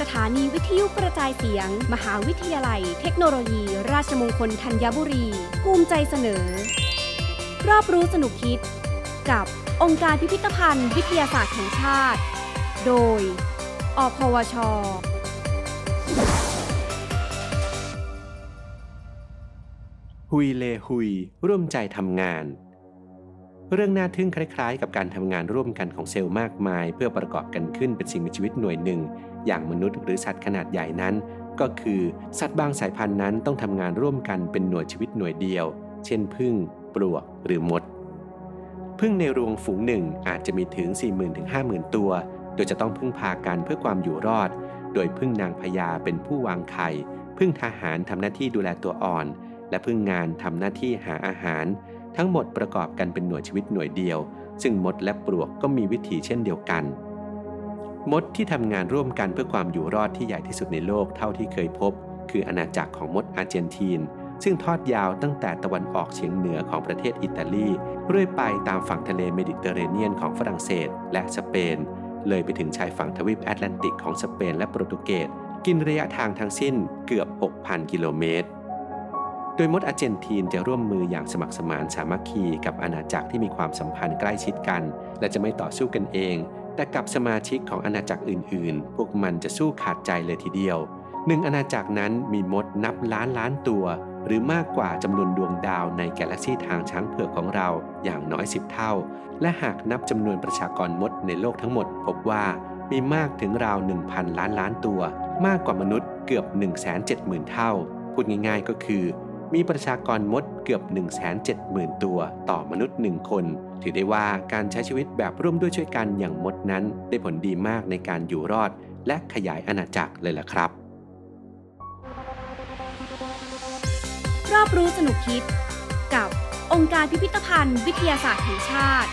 สถานีวิทยุกระจายเสียง มหาวิทยาลัย เทคโนโลยี ราชมงคลธัญบุรี ภูมิใจเสนอ รอบรู้สนุกคิด กับองค์การพิพิธภัณฑ์ วิทยาศาสตร์แห่งชาติ โดย อพวช ฮุยเลฮุย ร่วมใจทำงาน เรื่องน่าทึ่งคล้ายๆ กับการทำงานร่วมกันของเซลล์มากมาย เพื่อประกอบกันขึ้นเป็นสิ่งมีชีวิตหน่วยหนึ่ง อย่างมนุษย์หรือสัตว์ขนาดใหญ่นั้น ก็คือสัตว์บางสายพันธุ์นั้นต้องทำงานร่วมกันเป็นหน่วยชีวิตหน่วยเดียว เช่นพึ่ง ปลวก หรือมดพึ่งในรวงฝูงหนึ่งอาจจะมีถึง 40,000ถึง50,000 ตัว โดยจะต้องพึ่งพากันเพื่อความอยู่รอด โดยพึ่งนางพญาเป็นผู้วางไข่พึ่งทหารทำหน้าที่ดูแลตัวอ่อน และพึ่งงานทำหน้าที่หาอาหาร ทั้งหมดประกอบกันเป็นหน่วยชีวิตหน่วยเดียว ซึ่งมดและปลวกก็มีวิธีเช่นเดียวกัน มดที่ทำงานร่วมกันเพื่อความอยู่รอดที่ใหญ่ที่สุดในโลกเท่าที่เคยพบ คืออาณาจักรของมดอาร์เจนตินซึ่งทอดยาวตั้งแต่ตะวันออกเฉียงเหนือของประเทศอิตาลีเรื่อยไปตามฝั่งทะเลเมดิเตอร์เรเนียนของฝรั่งเศส และสเปน เลยไปถึงชายฝั่งทวีปแอตแลนติกของสเปนและโปรตุเกสกินระยะทางทั้งสิ้นเกือบ 6,000 กิโลเมตร โดยมดอาร์เจนตินจะร่วมมืออย่างสมัครสมานสามัคคีกับอาณาจักรที่มีความสัมพันธ์ใกล้ชิดกัน และจะไม่ต่อสู้กันเอง แต่กับสมาชิกของอาณาจักรอื่น ๆ พวกมันจะสู้ขาดใจเลยทีเดียวหนึ่งอาณาจักรนั้นมีมดนับล้านล้านตัว หรือมากกว่าจำนวนดวงดาวในกาแล็กซีทางช้างเผือกของเราอย่างน้อย10เท่า และหากนับจำนวนประชากรมดในโลกทั้งหมด พบว่ามีมากถึงราว 1,000 ล้านล้านตัว มากกว่ามนุษย์เกือบ 170,000 เท่า พูดง่ายๆก็คือ มีประชากรมดเกือบ 170,000 ตัวต่อมนุษย์ 1 คน ถือได้ว่าการใช้ชีวิตแบบร่วมด้วยช่วยกันอย่างมดนั้น ได้ผลดีมากในการอยู่รอด และขยายอาณาจักรเลยล่ะครับ รอบรู้สนุกคิด กับองค์การพิพิธภัณฑ์ วิทยาศาสตร์แห่งชาติ